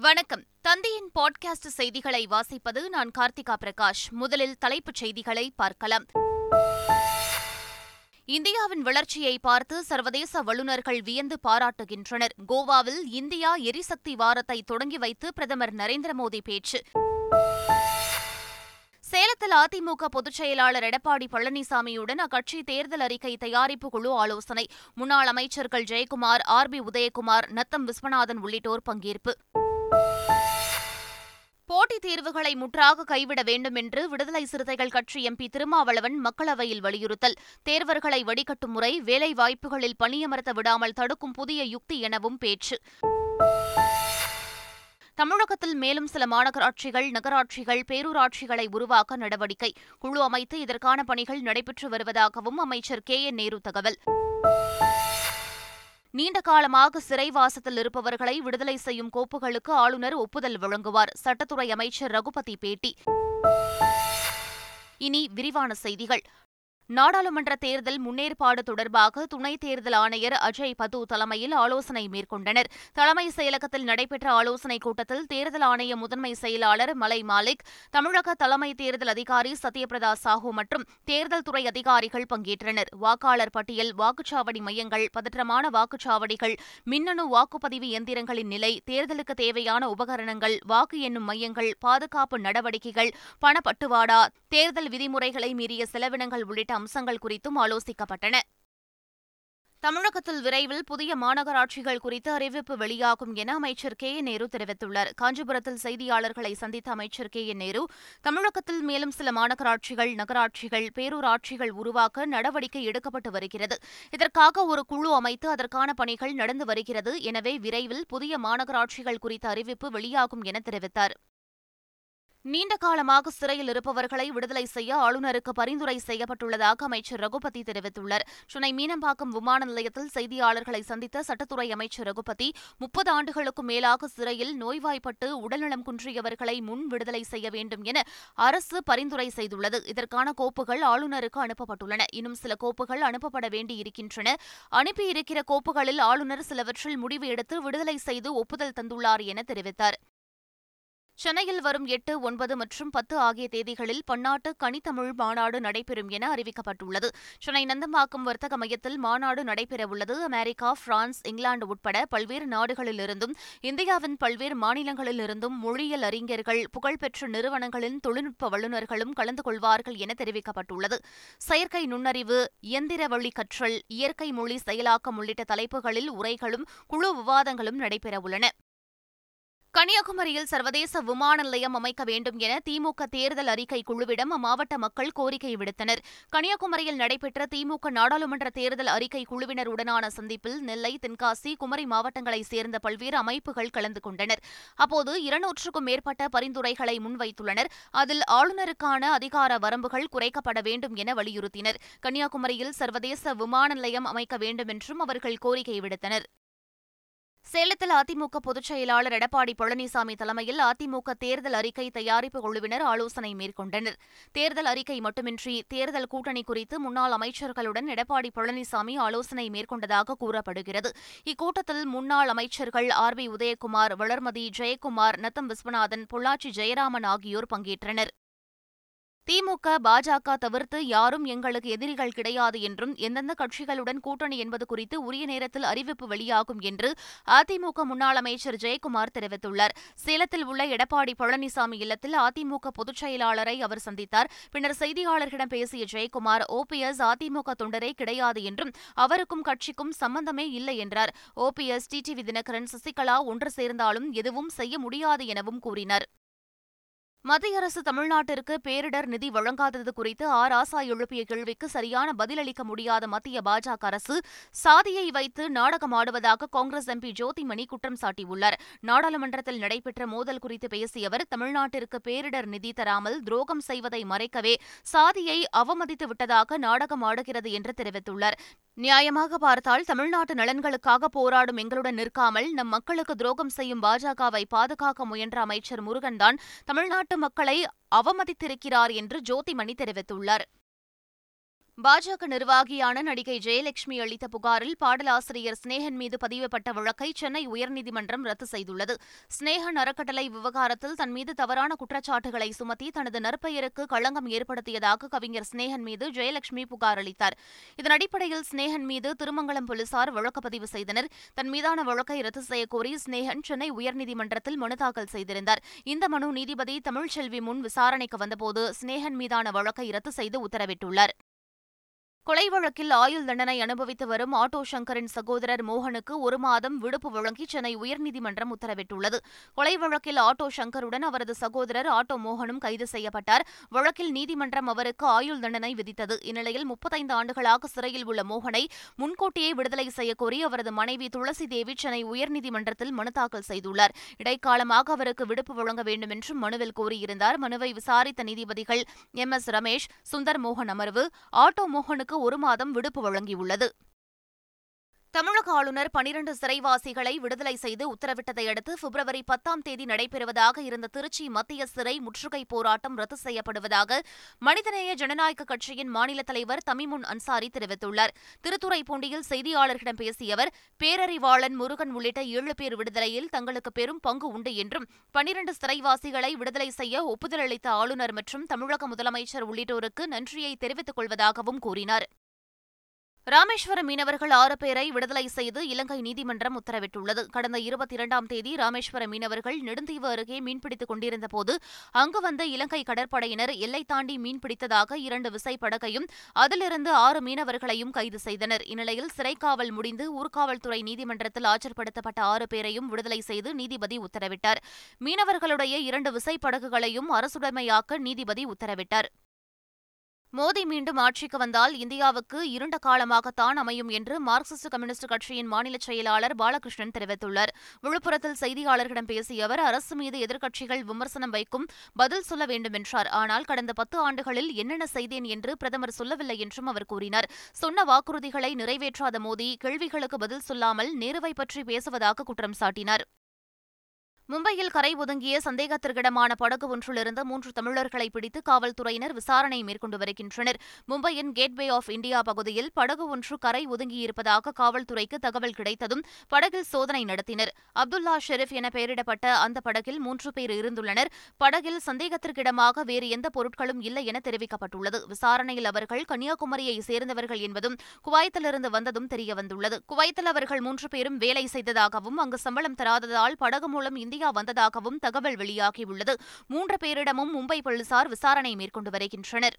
வணக்கம். தந்தையின் பாட்காஸ்ட் செய்திகளை வாசிப்பது நான் கார்த்திகா பிரகாஷ். முதலில் தலைப்புச் செய்திகளை பார்க்கலாம். இந்தியாவின் வளர்ச்சியை பார்த்து சர்வதேச வல்லுநர்கள் வியந்து பாராட்டுகின்றனர். கோவாவில் இந்தியா எரிசக்தி வாரத்தை தொடங்கி வைத்து பிரதமர் நரேந்திர மோடி பேச்சு. சேலத்தில் அதிமுக பொதுச் செயலாளர் எடப்பாடி பழனிசாமியுடன் அக்கட்சி தேர்தல் அறிக்கை தயாரிப்பு குழு ஆலோசனை. முன்னாள் அமைச்சர்கள் ஜெயக்குமார் ஆர் பி உதயகுமார் நத்தம் விஸ்வநாதன் உள்ளிட்டோர் பங்கேற்பு. போட்டித் தேர்வுகளை முற்றாக கைவிட வேண்டும் என்று விடுதலை சிறுத்தைகள் கட்சி எம்பி திருமாவளவன் மக்களவையில் வலியுறுத்தல். தேர்வர்களை வடிகட்டும் முறை வேலை வாய்ப்புகளில் பணியமர்த்த விடாமல் தடுக்கும் புதிய யுக்தி எனவும் பேச்சு. தமிழகத்தில் மேலும் சில மாநகராட்சிகள் நகராட்சிகள் பேரூராட்சிகளை உருவாக்க நடவடிக்கை. குழு அமைத்து இதற்கான பணிகள் நடைபெற்று வருவதாகவும் அமைச்சர் கே. என். நேரு தகவல். நீண்ட காலமாக சிறைவாசத்தில் இருப்பவர்களை விடுதலை செய்யும் கோப்புகளுக்கு ஆளுநர் ஒப்புதல் வழங்குவார். சட்டத்துறை அமைச்சர் ரகுபதி பேட்டி. இனி விரிவான செய்திகள். நாடாளுமன்ற தேர்தல் முன்னேற்பாடு தொடர்பாக துணை தேர்தல் ஆணையர் அஜய் பது தலைமையில் ஆலோசனை மேற்கொண்டனர். தலைமை செயலகத்தில் நடைபெற்ற ஆலோசனைக் கூட்டத்தில் தேர்தல் ஆணைய முதன்மை செயலாளர் மலை மாலிக் தமிழக தலைமை தேர்தல் அதிகாரி சத்யபிரதா சாஹூ மற்றும் தேர்தல் துறை அதிகாரிகள் பங்கேற்றனர். வாக்காளர் பட்டியல் வாக்குச்சாவடி மையங்கள் பதற்றமான வாக்குச்சாவடிகள் மின்னணு வாக்குப்பதிவு இயந்திரங்களின் நிலை தேர்தலுக்கு தேவையான உபகரணங்கள் வாக்கு எண்ணும் மையங்கள் பாதுகாப்பு நடவடிக்கைகள் பணப்பட்டுவாடா தேர்தல் விதிமுறைகளை மீறிய செலவினங்கள் உள்ளிட்ட அம்சங்கள் குறித்தும் ஆலோசிக்கப்பட்டன. தமிழகத்தில் விரைவில் புதிய மாநகராட்சிகள் குறித்து அறிவிப்பு வெளியாகும் என அமைச்சர் கே. என் நேரு தெரிவித்துள்ளார். காஞ்சிபுரத்தில் செய்தியாளர்களை சந்தித்த அமைச்சர் கே. என் நேரு தமிழகத்தில் மேலும் சில மாநகராட்சிகள் நகராட்சிகள் பேரூராட்சிகள் உருவாக்க நடவடிக்கை எடுக்கப்பட்டு வருகிறது. இதற்காக ஒரு குழு அமைத்து அதற்கான பணிகள் நடந்து வருகிறது. எனவே விரைவில் புதிய மாநகராட்சிகள் குறித்த அறிவிப்பு வெளியாகும் என தெரிவித்தார். நீண்ட காலமாக சிறையில் இருப்பவர்களை விடுதலை செய்ய ஆளுநருக்கு பரிந்துரை செய்யப்பட்டுள்ளதாக அமைச்சர் ரகுபதி தெரிவித்துள்ளார். சென்னை மீனம்பாக்கம் விமான நிலையத்தில் செய்தியாளர்களை சந்தித்த சட்டத்துறை அமைச்சர் ரகுபதி முப்பது ஆண்டுகளுக்கும் மேலாக சிறையில் நோய்வாய்ப்பட்டு உடல்நலம் குன்றியவர்களை முன் விடுதலை செய்ய வேண்டும் என அரசு பரிந்துரை செய்துள்ளது. இதற்கான கோப்புகள் ஆளுநருக்கு அனுப்பப்பட்டுள்ளன. இன்னும் சில கோப்புகள் அனுப்பப்பட வேண்டியிருக்கின்றன. அனுப்பியிருக்கிற கோப்புகளில் ஆளுநர் சிலவற்றில் முடிவு எடுத்து விடுதலை செய்து ஒப்புதல் தந்துள்ளார் என தெரிவித்தார். சென்னையில் வரும் எட்டு ஒன்பது மற்றும் பத்து ஆகிய தேதிகளில் பன்னாட்டு கனித்தமிழ் மாநாடு நடைபெறும் என அறிவிக்கப்பட்டுள்ளது. சென்னை நந்தம்பாக்கம் வர்த்தக மையத்தில் மாநாடு நடைபெறவுள்ளது. அமெரிக்கா பிரான்ஸ் இங்கிலாந்து உட்பட பல்வேறு நாடுகளிலிருந்தும் இந்தியாவின் பல்வேறு மாநிலங்களிலிருந்தும் மொழியியல் அறிஞர்கள் புகழ்பெற்ற நிறுவனங்களின் தொழில்நுட்ப வல்லுநர்களும் கலந்து கொள்வார்கள் என தெரிவிக்கப்பட்டுள்ளது. செயற்கை நுண்ணறிவு இயந்திர வழி கற்றல் இயற்கை மொழி செயலாக்கம் உள்ளிட்ட தலைப்புகளில் உரைகளும் குழு விவாதங்களும் நடைபெறவுள்ளன. கன்னியாகுமரியில் சர்வதேச விமான நிலையம் அமைக்க வேண்டும் என திமுக தேர்தல் அறிக்கை குழுவிடம் அம்மாவட்ட மக்கள் கோரிக்கை விடுத்தனர். கன்னியாகுமரியில் நடைபெற்ற திமுக நாடாளுமன்ற தேர்தல் அறிக்கை குழுவினருடனான சந்திப்பில் நெல்லை தென்காசி குமரி மாவட்டங்களைச் சேர்ந்த பல்வேறு அமைப்புகள் கலந்து கொண்டனர். அப்போது இருநூற்றுக்கும் மேற்பட்ட பரிந்துரைகளை முன்வைத்துள்ளனர். அதில் ஆளுநருக்கான அதிகார வரம்புகள் குறைக்கப்பட வேண்டும் என வலியுறுத்தினர். கன்னியாகுமரியில் சர்வதேச விமான நிலையம் அமைக்க வேண்டும் என்றும் அவர்கள் கோரிக்கை விடுத்தனர். சேலத்தில் அதிமுக பொதுச் செயலாளர் எடப்பாடி பழனிசாமி தலைமையில் அதிமுக தேர்தல் அறிக்கை தயாரிப்பு குழுவினர் ஆலோசனை மேற்கொண்டனர். தேர்தல் அறிக்கை மட்டுமின்றி தேர்தல் கூட்டணி குறித்து முன்னாள் அமைச்சர்களுடன் எடப்பாடி பழனிசாமி ஆலோசனை மேற்கொண்டதாக கூறப்படுகிறது. இக்கூட்டத்தில் முன்னாள் அமைச்சர்கள் ஆர் பி உதயகுமார் வளர்மதி ஜெயக்குமார் நத்தம் விஸ்வநாதன் பொள்ளாச்சி ஜெயராமன் ஆகியோர் பங்கேற்றனர். திமுக பாஜக தவிர்த்து யாரும் எங்களுக்கு எதிரிகள் கிடையாது என்றும் எந்தெந்த கட்சிகளுடன் கூட்டணி என்பது குறித்து உரிய நேரத்தில் அறிவிப்பு வெளியாகும் என்று அதிமுக முன்னாள் அமைச்சர் ஜெயக்குமார் தெரிவித்துள்ளார். சேலத்தில் உள்ள எடப்பாடி பழனிசாமி இல்லத்தில் அதிமுக பொதுச் செயலாளரை அவர் சந்தித்தார். பின்னர் செய்தியாளர்களிடம் பேசிய ஜெயக்குமார் ஓபிஎஸ் அதிமுக தொண்டரே கிடையாது என்றும் அவருக்கும் கட்சிக்கும் சம்பந்தமே இல்லை என்றார். ஓபிஎஸ் டிடிவி தினகரன் சசிகலா ஒன்று சேர்ந்தாலும் எதுவும் செய்ய முடியாது எனவும் கூறினார். மத்திய அரசு தமிழ்நாட்டிற்கு பேரிடர் நிதி வழங்காதது குறித்து ஆர் ஆசா எழுப்பிய கேள்விக்கு சரியான பதிலளிக்க முடியாத மத்திய பாஜக அரசு சாதியை வைத்து நாடகம் ஆடுவதாக காங்கிரஸ் எம்பி ஜோதிமணி குற்றம் சாட்டியுள்ளார். நாடாளுமன்றத்தில் நடைபெற்ற மோதல் குறித்து பேசிய அவர் தமிழ்நாட்டிற்கு பேரிடர் நிதி தராமல் துரோகம் செய்வதை மறைக்கவே சாதியை அவமதித்து விட்டதாக நாடகம் ஆடுகிறது என்று தெரிவித்துள்ளார். நியாயமாக பார்த்தால் தமிழ்நாட்டு நலன்களுக்காக போராடும் எங்களுடன் நிற்காமல் நம் மக்களுக்கு துரோகம் செய்யும் பாஜகவை பாதுகாக்க முயன்ற அமைச்சர் முருகன்தான் தமிழ்நாட்டு மக்களை அவமதித்திருக்கிறார் என்று ஜோதிமணி தெரிவித்துள்ளார். பாஜக நிர்வாகியான நடிகை ஜெயலட்சுமி அளித்த புகாரில் பாடலாசிரியர் ஸ்னேகன் மீது பதிவுப்பட்ட வழக்கை சென்னை உயர்நீதிமன்றம் ரத்து செய்துள்ளது. ஸ்னேகன் அறக்கட்டளை விவகாரத்தில் தன் மீது தவறான குற்றச்சாட்டுகளை சுமத்தி தனது நற்பெயருக்கு களங்கம் ஏற்படுத்தியதாக கவிஞர் ஸ்னேகன் மீது ஜெயலட்சுமி புகார் அளித்தார். இதன் அடிப்படையில் ஸ்னேகன் மீது திருமங்கலம் போலீசார் வழக்கு பதிவு செய்தனர். தன் மீதான வழக்கை ரத்து செய்யக்கோரி ஸ்னேகன் சென்னை உயர்நீதிமன்றத்தில் மனு தாக்கல் செய்திருந்தார். இந்த மனு நீதிபதி தமிழ்ச்செல்வி முன் விசாரணைக்கு வந்தபோது ஸ்னேகன் மீதான வழக்கை ரத்து செய்து உத்தரவிட்டுள்ளார். கொலை வழக்கில் ஆயுள் தண்டனை அனுபவித்து வரும் ஆட்டோ சங்கரின் சகோதரர் மோகனுக்கு ஒரு மாதம் விடுப்பு வழங்கி சென்னை உயர்நீதிமன்றம் உத்தரவிட்டுள்ளது. கொலை வழக்கில் ஆட்டோ சங்கருடன் அவரது சகோதரர் ஆட்டோ மோகனும் கைது செய்யப்பட்டார். வழக்கில் நீதிமன்றம் அவருக்கு ஆயுள் தண்டனை விதித்தது. இந்நிலையில் முப்பத்தைந்து ஆண்டுகளாக சிறையில் உள்ள மோகனை முன்கூட்டியே விடுதலை செய்யக்கோரி அவரது மனைவி துளசி தேவி சென்னை உயர்நீதிமன்றத்தில் மனு தாக்கல் செய்துள்ளார். இடைக்காலமாக அவருக்கு விடுப்பு வழங்க வேண்டும் என்றும் மனுவில் கோரியிருந்தார். மனுவை விசாரித்த நீதிபதிகள் எம் எஸ் ரமேஷ் சுந்தர் மோகன் அமர்வு ஆட்டோ மோகனுக்கு ஒரு மாதம் விடுப்பு வழங்கியுள்ளது. தமிழக ஆளுநர் பனிரண்டு சிறைவாசிகளை விடுதலை செய்து உத்தரவிட்டதை அடுத்து பிப்ரவரி பத்தாம் தேதி நடைபெறுவதாக இருந்த திருச்சி மத்திய சிறை முற்றுகை போராட்டம் ரத்து செய்யப்படுவதாக மனிதநேய ஜனநாயக கட்சியின் மாநில தலைவர் தமிமுன் அன்சாரி தெரிவித்துள்ளார். திருத்துறைப்பூண்டியில் செய்தியாளர்களிடம் பேசிய அவர் பேரறிவாளன் முருகன் உள்ளிட்ட ஏழு பேர் விடுதலையில் தங்களுக்கு பெரும் பங்கு உண்டு என்றும் பனிரண்டு சிறைவாசிகளை விடுதலை செய்ய ஒப்புதல் அளித்த ஆளுநர் மற்றும் தமிழக முதலமைச்சர் உள்ளிட்டோருக்கு நன்றியை தெரிவித்துக் கொள்வதாகவும் கூறினார். ராமேஸ்வரம் மீனவர்கள் ஆறு பேரை விடுதலை செய்து இலங்கை நீதிமன்றம் உத்தரவிட்டுள்ளது. கடந்த இருபத்தி இரண்டாம் தேதி ராமேஸ்வரம் மீனவர்கள் நெடுந்தீவு அருகே மீன்பிடித்துக் கொண்டிருந்தபோது அங்கு வந்த இலங்கை கடற்படையினர் எல்லை தாண்டி மீன்பிடித்ததாக இரண்டு விசைப்படகையும் அதிலிருந்து ஆறு மீனவர்களையும் கைது செய்தனர். இந்நிலையில் சிறைக்காவல் முடிந்து ஊர்காவல்துறை நீதிமன்றத்தில் ஆஜர்படுத்தப்பட்ட ஆறு பேரையும் விடுதலை செய்து நீதிபதி உத்தரவிட்டார். மீனவர்களுடைய இரண்டு விசைப்படகுகளையும் அரசுடைமையாக்க நீதிபதி உத்தரவிட்டார். மோடி மீண்டும் ஆட்சிக்கு வந்தால் இந்தியாவுக்கு இருண்ட காலமாகத்தான் அமையும் என்று மார்க்சிஸ்ட் கம்யூனிஸ்ட் கட்சியின் மாநில செயலாளர் பாலகிருஷ்ணன் தெரிவித்துள்ளார். விழுப்புரத்தில் செய்தியாளர்களிடம் பேசிய அவர் அரசு மீது எதிர்க்கட்சிகள் விமர்சனம் வைக்கும் பதில் சொல்ல வேண்டும் என்றார் ஆனால் கடந்த பத்து ஆண்டுகளில் என்னென்ன செய்தேன் என்று பிரதமர் சொல்லவில்லை என்றும் அவர் கூறினார். சொன்ன வாக்குறுதிகளை நிறைவேற்றாத மோடி கேள்விகளுக்கு பதில் சொல்லாமல் நேருவை பற்றி பேசுவதாக குற்றம் சாட்டினார். மும்பையில் கரை ஒதுங்கிய சந்தேகத்திற்கிடமான படகு ஒன்றிலிருந்து மூன்று தமிழர்களை பிடித்து காவல்துறையினர் விசாரணை மேற்கொண்டு வருகின்றனர். மும்பையின் கேட்வே ஆஃப் இந்தியா பகுதியில் படகு ஒன்று கரை ஒதுங்கியிருப்பதாக காவல்துறைக்கு தகவல் கிடைத்ததும் படகில் சோதனை நடத்தினர். அப்துல்லா ஷெரீப் என பெயரிடப்பட்ட அந்த படகில் மூன்று பேர் இருந்துள்ளனர். படகில் சந்தேகத்திற்கிடமாக வேறு எந்த பொருட்களும் இல்லை என தெரிவிக்கப்பட்டுள்ளது. விசாரணையில் அவர்கள் கன்னியாகுமரியை சேர்ந்தவர்கள் என்பதும் குவைத்திலிருந்து வந்ததும் தெரியவந்துள்ளது. குவைத்தில் அவர்கள் மூன்று பேரும் வேலை செய்ததாகவும் அங்கு சம்பளம் தராததால் படகு மூலம் இந்திய இந்தியா வந்ததாகவும் தகவல் வெளியாகியுள்ளது. மூன்று பேரிடமும் மும்பை போலீசார் விசாரணை மேற்கொண்டு வருகின்றனர்.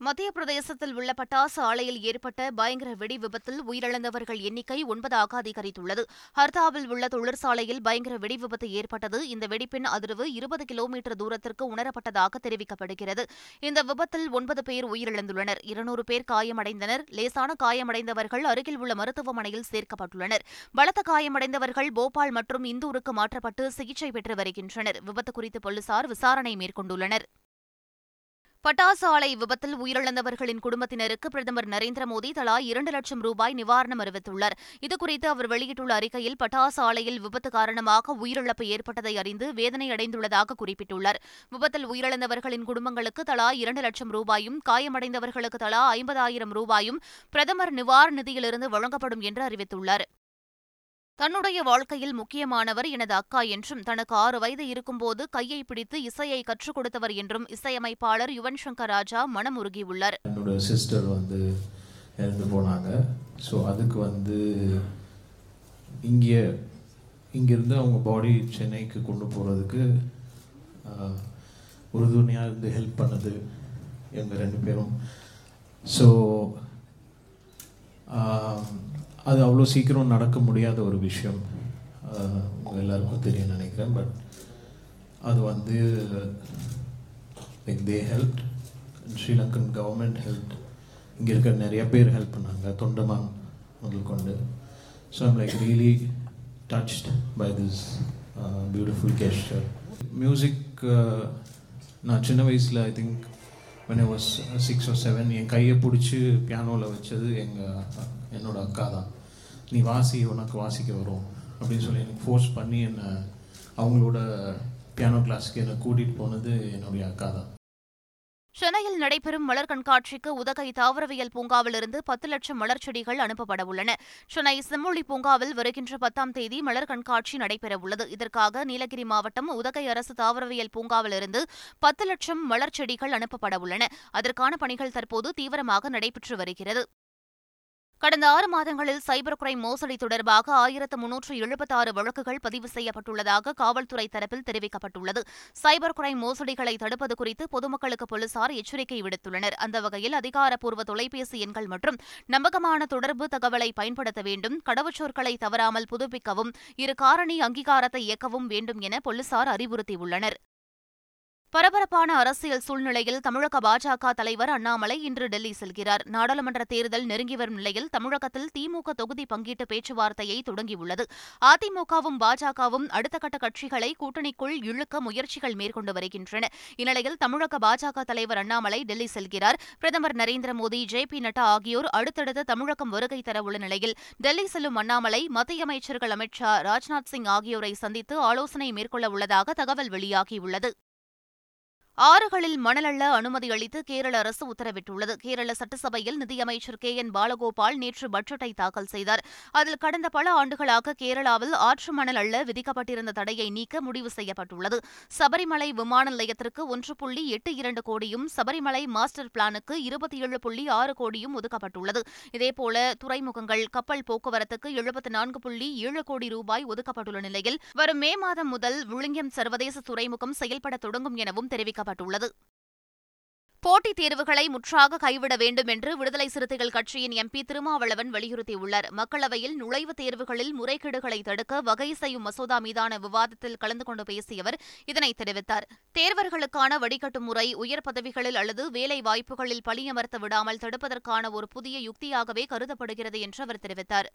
மத்திய பிரதேசத்தில் உள்ள பட்டாசு ஆலையில் ஏற்பட்ட பயங்கர வெடி விபத்தில் உயிரிழந்தவர்கள் எண்ணிக்கை ஒன்பதாக அதிகரித்துள்ளது ஹர்தாவில் உள்ள தொழிற்சாலையில் பயங்கர வெடி விபத்து ஏற்பட்டது. இந்த வெடிப்பின் அதிர்வு இருபது கிலோமீட்டர் தூரத்திற்கு உணரப்பட்டதாக தெரிவிக்கப்படுகிறது. இந்த விபத்தில் ஒன்பது பேர் உயிரிழந்துள்ளனர். இருநூறு பேர் காயமடைந்தனர். லேசான காயமடைந்தவர்கள் அருகில் உள்ள மருத்துவமனையில் சேர்க்கப்பட்டுள்ளனர். பலத்த காயமடைந்தவர்கள் போபால் மற்றும் இந்தூருக்கு மாற்றப்பட்டு சிகிச்சை பெற்று வருகின்றனர். விபத்து குறித்து போலீசார் விசாரணை மேற்கொண்டுள்ளனர். பட்டாசு ஆலை விபத்தில் உயிரிழந்தவர்களின் குடும்பத்தினருக்கு பிரதமர் நரேந்திர மோடி தலா இரண்டு லட்சம் ரூபாய் நிவாரணம் அறிவித்துள்ளார். இதுகுறித்து அவர் வெளியிட்டுள்ள அறிக்கையில் பட்டாசு ஆலையில் விபத்து காரணமாக உயிரிழப்பு ஏற்பட்டதை அறிந்து வேதனை அடைந்துள்ளதாக குறிப்பிட்டுள்ளார். விபத்தில் உயிரிழந்தவர்களின் குடும்பங்களுக்கு தலா இரண்டு லட்சம் ரூபாயும் காயமடைந்தவர்களுக்கு தலா ஐம்பதாயிரம் ரூபாயும் பிரதமர் நிவாரண நிதியிலிருந்து வழங்கப்படும் என்று அறிவித்துள்ளார். தன்னுடைய வாழ்க்கையில் முக்கியமானவர் எனது அக்கா என்றும் தனக்கு ஆறு வயது இருக்கும்போது கையை பிடித்து இசையை கற்றுக் கொடுத்தவர் என்றும் இசையமைப்பாளர் யுவன் சங்கர் ராஜா மனமுருகியுள்ளார். என்னோட சிஸ்டர் வந்து இறந்து போனாங்க. ஸோ அதுக்கு வந்து இங்கே இங்கேருந்து அவங்க பாடி சென்னைக்கு கொண்டு போகிறதுக்கு உறுதுணையாக இருந்து ஹெல்ப் பண்ணது எங்கள் ரெண்டு பேரும். ஸோ அது அவ்வளோ சீக்கிரம் நடக்க முடியாத ஒரு விஷயம். உங்கள் எல்லாருக்கும் தெரியும் நினைக்கிறேன். பட் அது வந்து like they help Sri Lankan government help இங்கே இருக்கிற நிறைய பேர் ஹெல்ப் பண்ணாங்க. தொண்டமான் முதல் கொண்டு. So I'm like really touched by this beautiful caster music நான் சின்ன வயசில் I think when I was six or seven என் கையை பிடிச்சி பியானோவில் வச்சது எங்கள் என்னோடய அக்கா தான். நீ வாசி உனக்கு வாசிக்க வரும் அப்படின்னு சொல்லி எனக்கு ஃபோர்ஸ் பண்ணி என்னை அவங்களோட பியானோ கிளாஸ்க்கு என்னை கூட்டிகிட்டு போனது என்னுடைய அக்கா தான். சென்னையில் நடைபெறும் மலர் கண்காட்சிக்கு உதகை தாவரவியல் பூங்காவிலிருந்து பத்து லட்சம் மலர் செடிகள் அனுப்பப்பட உள்ளன. சென்னை செம்மொழி பூங்காவில் வருகின்ற பத்தாம் தேதி மலர் கண்காட்சி நடைபெறவுள்ளது இதற்காக நீலகிரி மாவட்டம் உதகை அரசு தாவரவியல் பூங்காவிலிருந்து பத்து லட்சம் மலர் செடிகள் அனுப்பப்பட உள்ளன. அதற்கான பணிகள் தற்போது தீவிரமாக நடைபெற்று வருகிறது. கடந்த ஆறு மாதங்களில் சைபர் கிரைம் மோசடி தொடர்பாக ஆயிரத்து முன்னூற்று எழுபத்தாறு வழக்குகள் பதிவு செய்யப்பட்டுள்ளதாக காவல்துறை தரப்பில் தெரிவிக்கப்பட்டுள்ளது. சைபர் கிரைம் மோசடிகளை தடுப்பது குறித்து பொதுமக்களுக்கு போலீசார் எச்சரிக்கை விடுத்துள்ளனர். அந்த வகையில் அதிகாரப்பூர்வ தொலைபேசி எண்கள் மற்றும் நம்பகமான தொடர்பு தகவலை பயன்படுத்த வேண்டும் கடவுச்சொற்களை தவறாமல் புதுப்பிக்கவும் இரு காரணி அங்கீகாரத்தை இயக்கவும் வேண்டும் என போலீசார் அறிவுறுத்தியுள்ளனர். பரபரப்பான அரசியல் சூழ்நிலையில் தமிழக பாஜக தலைவர் அண்ணாமலை இன்று டெல்லி செல்கிறார். நாடாளுமன்ற தேர்தல் நெருங்கி வரும் நிலையில் தமிழகத்தில் திமுக தொகுதி பங்கீட்டு பேச்சுவார்த்தையை தொடங்கியுள்ளது. அதிமுகவும் பாஜகவும் அடுத்த கட்ட கட்சிகளை கூட்டணிக்குள் இழுக்க முயற்சிகள் மேற்கொண்டு வருகின்றன. இந்நிலையில் தமிழக பாஜக தலைவர் அண்ணாமலை டெல்லி செல்கிறார். பிரதமர் நரேந்திர மோடி ஜே பி நட்டா ஆகியோர் அடுத்தடுத்து தமிழகம் வருகை தரவுள்ள நிலையில் டெல்லி செல்லும் அண்ணாமலை மத்திய அமைச்சர்கள் அமித் ஷா ராஜ்நாத் சிங் ஆகியோரை சந்தித்து ஆலோசனை மேற்கொள்ள உள்ளதாக தகவல் வெளியாகியுள்ளது. ஆறுகளில் மணல் அள்ள அனுமதி அளித்து கேரள அரசு உத்தரவிட்டுள்ளது. கேரள சட்டசபையில் நிதியமைச்சர் கே. என். பாலகோபால் நேற்று பட்ஜெட்டை தாக்கல் செய்தார். அதில் கடந்த பல ஆண்டுகளாக கேரளாவில் ஆற்று மணல் அள்ள விதிக்கப்பட்டிருந்த தடையை நீக்க முடிவு செய்யப்பட்டுள்ளது. சபரிமலை விமான நிலையத்திற்கு ஒன்று புள்ளி எட்டு இரண்டு கோடியும் சபரிமலை மாஸ்டர் பிளானுக்கு இருபத்தி ஏழு புள்ளி ஆறு கோடியும் ஒதுக்கப்பட்டுள்ளது. இதேபோல துறைமுகங்கள் கப்பல் போக்குவரத்துக்கு எழுபத்தி நான்கு புள்ளி ஏழு கோடி ரூபாய் ஒதுக்கப்பட்டுள்ள நிலையில் வரும் மே மாதம் முதல் விழுங்கியம் சர்வதேச துறைமுகம் செயல்பட தொடங்கும் எனவும் தெரிவிக்கப்பட்டுள்ளது. தெரிவிக்கப்பட்டுள்ளது போட்டித் தேர்வுகளை முற்றாக கைவிட வேண்டும் என்று விடுதலை சிறுத்தைகள் கட்சியின் எம்பி திருமாவளவன் வலியுறுத்தியுள்ளார். மக்களவையில் நுழைவுத் தேர்வுகளில் முறைகேடுகளை தடுக்க வகை செய்யும் மசோதா மீதான விவாதத்தில் கலந்து கொண்டு பேசிய அவர் இதனை தெரிவித்தார். தேர்வர்களுக்கான வடிகட்டும் முறை உயர் பதவிகளில் அல்லது வேலை வாய்ப்புகளில் பணியமர்த்த விடாமல் தடுப்பதற்கான ஒரு புதிய யுக்தியாகவே கருதப்படுகிறது என்று அவர் தெரிவித்தார்.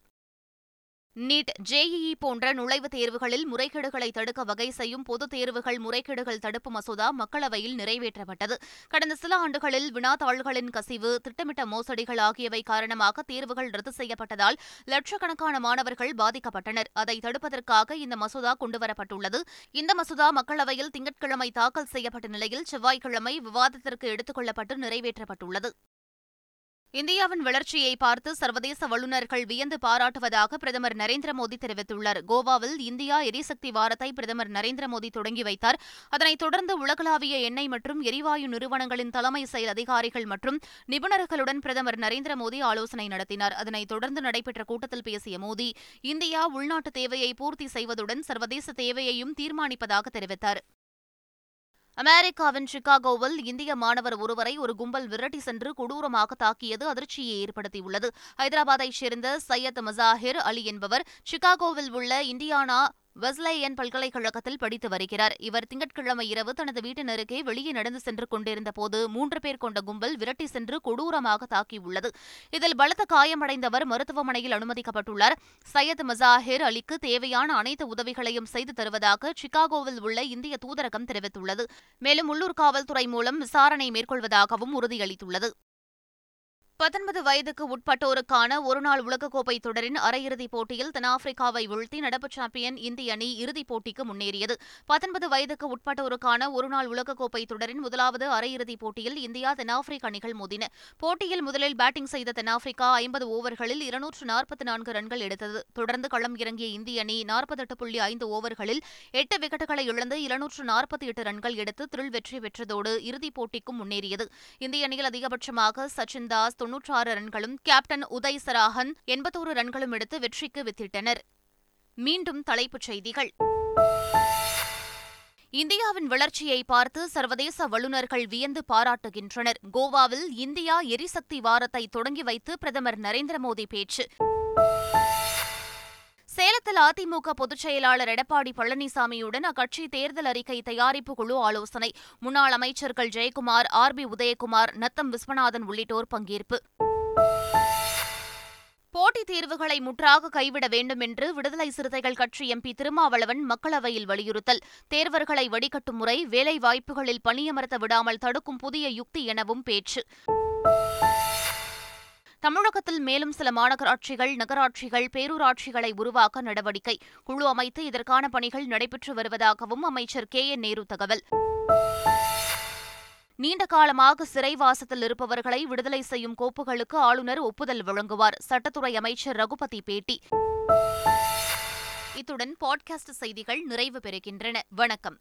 நீட் ஜேஇஇ போன்ற நுழைவுத் தேர்வுகளில் முறைகேடுகளை தடுக்க வகை செய்யும் பொதுத் தேர்வுகள் முறைகேடுகள் தடுப்பு மசோதா மக்களவையில் நிறைவேற்றப்பட்டது. கடந்த சில ஆண்டுகளில் வினாத்தாள்களின் கசிவு திட்டமிட்ட மோசடிகள் ஆகியவை காரணமாக தேர்வுகள் ரத்து செய்யப்பட்டதால் லட்சக்கணக்கான மாணவர்கள் பாதிக்கப்பட்டனர். அதை தடுப்பதற்காக இந்த மசோதா கொண்டுவரப்பட்டுள்ளது. இந்த மசோதா மக்களவையில் திங்கட்கிழமை தாக்கல் செய்யப்பட்ட நிலையில் செவ்வாய்க்கிழமை விவாதத்திற்கு எடுத்துக் கொள்ளப்பட்டு நிறைவேற்றப்பட்டுள்ளது. இந்தியாவின் வளர்ச்சியை பார்த்து சர்வதேச வல்லுநர்கள் வியந்து பாராட்டுவதாக பிரதமர் நரேந்திர மோடி தெரிவித்துள்ளார். கோவாவில் இந்தியா எரிசக்தி வாரத்தை பிரதமர் நரேந்திர மோடி தொடங்கி வைத்தார். அதனைத் தொடர்ந்து உலகளாவிய எண்ணெய் மற்றும் எரிவாயு நிறுவனங்களின் தலைமை செயல் அதிகாரிகள் மற்றும் நிபுணர்களுடன் பிரதமர் நரேந்திர மோடி ஆலோசனை நடத்தினார். அதனைத் தொடர்ந்து நடைபெற்ற கூட்டத்தில் பேசிய மோடி இந்தியா உள்நாட்டு தேவையை பூர்த்தி செய்வதுடன் சர்வதேச தேவையையும் தீர்மானிப்பதாக தெரிவித்தார். அமெரிக்காவின் சிகாகோவில் இந்திய மாணவர் ஒருவரை ஒரு கும்பல் விரட்டி சென்று கொடூரமாக தாக்கியது அதிர்ச்சியை ஏற்படுத்தியுள்ளது. ஹைதராபாத்தைச் சேர்ந்த சையத் மசாஹிர் அலி என்பவர் சிகாகோவில் உள்ள இந்தியானா வெஸ்லேயன் பல்கலைக்கழகத்தில் படித்து வருகிறார். இவர் திங்கட்கிழமை இரவு தனது வீட்டினருக்கே வெளியே நடந்து சென்று கொண்டிருந்த போது மூன்று பேர் கொண்ட கும்பல் விரட்டி சென்று கொடூரமாக தாக்கியுள்ளது. இதில் பலத்த காயமடைந்தவர் மருத்துவமனையில் அனுமதிக்கப்பட்டுள்ளார். சையத் மசாஹிர் அலிக்கு தேவையான அனைத்து உதவிகளையும் செய்து தருவதாக சிகாகோவில் உள்ள இந்திய தூதரகம் தெரிவித்துள்ளது. மேலும் உள்ளூர் காவல்துறை மூலம் விசாரணை மேற்கொள்வதாகவும் உறுதியளித்துள்ளது. பத்தொன்பது வயதுக்கு உட்பட்டோருக்கான ஒருநாள் உலகக்கோப்பை தொடரின் அரையிறுதிப் போட்டியில் தென்னாப்பிரிக்காவை வீழ்த்தி நடப்பு சாம்பியன் இந்திய அணி இறுதிப் போட்டிக்கு முன்னேறியது. பத்தொன்பது வயதுக்கு உட்பட்டோருக்கான ஒருநாள் உலகக்கோப்பை தொடரின் முதலாவது அரையிறுதிப் போட்டியில் இந்தியா தென்னாப்பிரிக்க அணிகள் மோதின. போட்டியில் முதலில் பேட்டிங் செய்த தென்னாப்பிரிக்கா ஐம்பது ஓவர்களில் இருநூற்று நாற்பத்தி நான்கு ரன்கள் எடுத்தது. தொடர்ந்து களம் இறங்கிய இந்திய அணி நாற்பத்தெட்டு புள்ளி ஐந்து ஓவர்களில் எட்டு விக்கெட்டுகளை இழந்து இருநூற்று நாற்பத்தி எட்டு ரன்கள் எடுத்து திருள் வெற்றி பெற்றதோடு இறுதிப் போட்டிக்கும் முன்னேறியது. இந்திய அணியில் அதிகபட்சமாக சச்சின் தாஸ் தொன்னூற்றாறு ரன்களும் கேப்டன் உதய் சராகன் எண்பத்தோரு ரன்களும் எடுத்து வெற்றிக்கு வித்திட்டனர். மீண்டும் தலைப்புச் செய்திகள். இந்தியாவின் வளர்ச்சியை பார்த்து சர்வதேச வல்லுநர்கள் வியந்து பாராட்டுகின்றனர். கோவாவில் இந்தியா எரிசக்தி வாரத்தை தொடங்கி வைத்து பிரதமர் நரேந்திர மோடி பேச்சு. சேலத்தில் அதிமுக பொதுச் செயலாளர் எடப்பாடி பழனிசாமியுடன் அக்கட்சி தேர்தல் அறிக்கை தயாரிப்பு குழு ஆலோசனை. முன்னாள் அமைச்சர்கள் ஜெயக்குமார் ஆர் பி உதயகுமார் நத்தம் விஸ்வநாதன் உள்ளிட்டோர் பங்கேற்பு. போட்டித் தேர்வுகளை முற்றாக கைவிட வேண்டும் என்று விடுதலை சிறுத்தைகள் கட்சி எம்பி திருமாவளவன் மக்களவையில் வலியுறுத்தல். தேர்வர்களை வடிகட்டும் முறை வேலை வாய்ப்புகளில் பணியமர்த்த விடாமல் தடுக்கும் புதிய யுக்தி எனவும் பேச்சு. தமிழகத்தில் மேலும் சில மாநகராட்சிகள் நகராட்சிகள் பேரூராட்சிகளை உருவாக்க நடவடிக்கை குழு அமைத்து இதற்கான பணிகள் நடைபெற்று வருவதாகவும் அமைச்சர் கே என் நேரு தகவல். நீண்ட காலமாக சிறைவாசத்தில் இருப்பவர்களை விடுதலை செய்யும் கோப்புகளுக்கு ஆளுநர் ஒப்புதல் வழங்குவார். சட்டத்துறை அமைச்சர் ரகுபதி பேட்டி. இத்துடன் பாட்காஸ்ட் செய்திகள் நிறைவு பெறுகின்றன. வணக்கம்.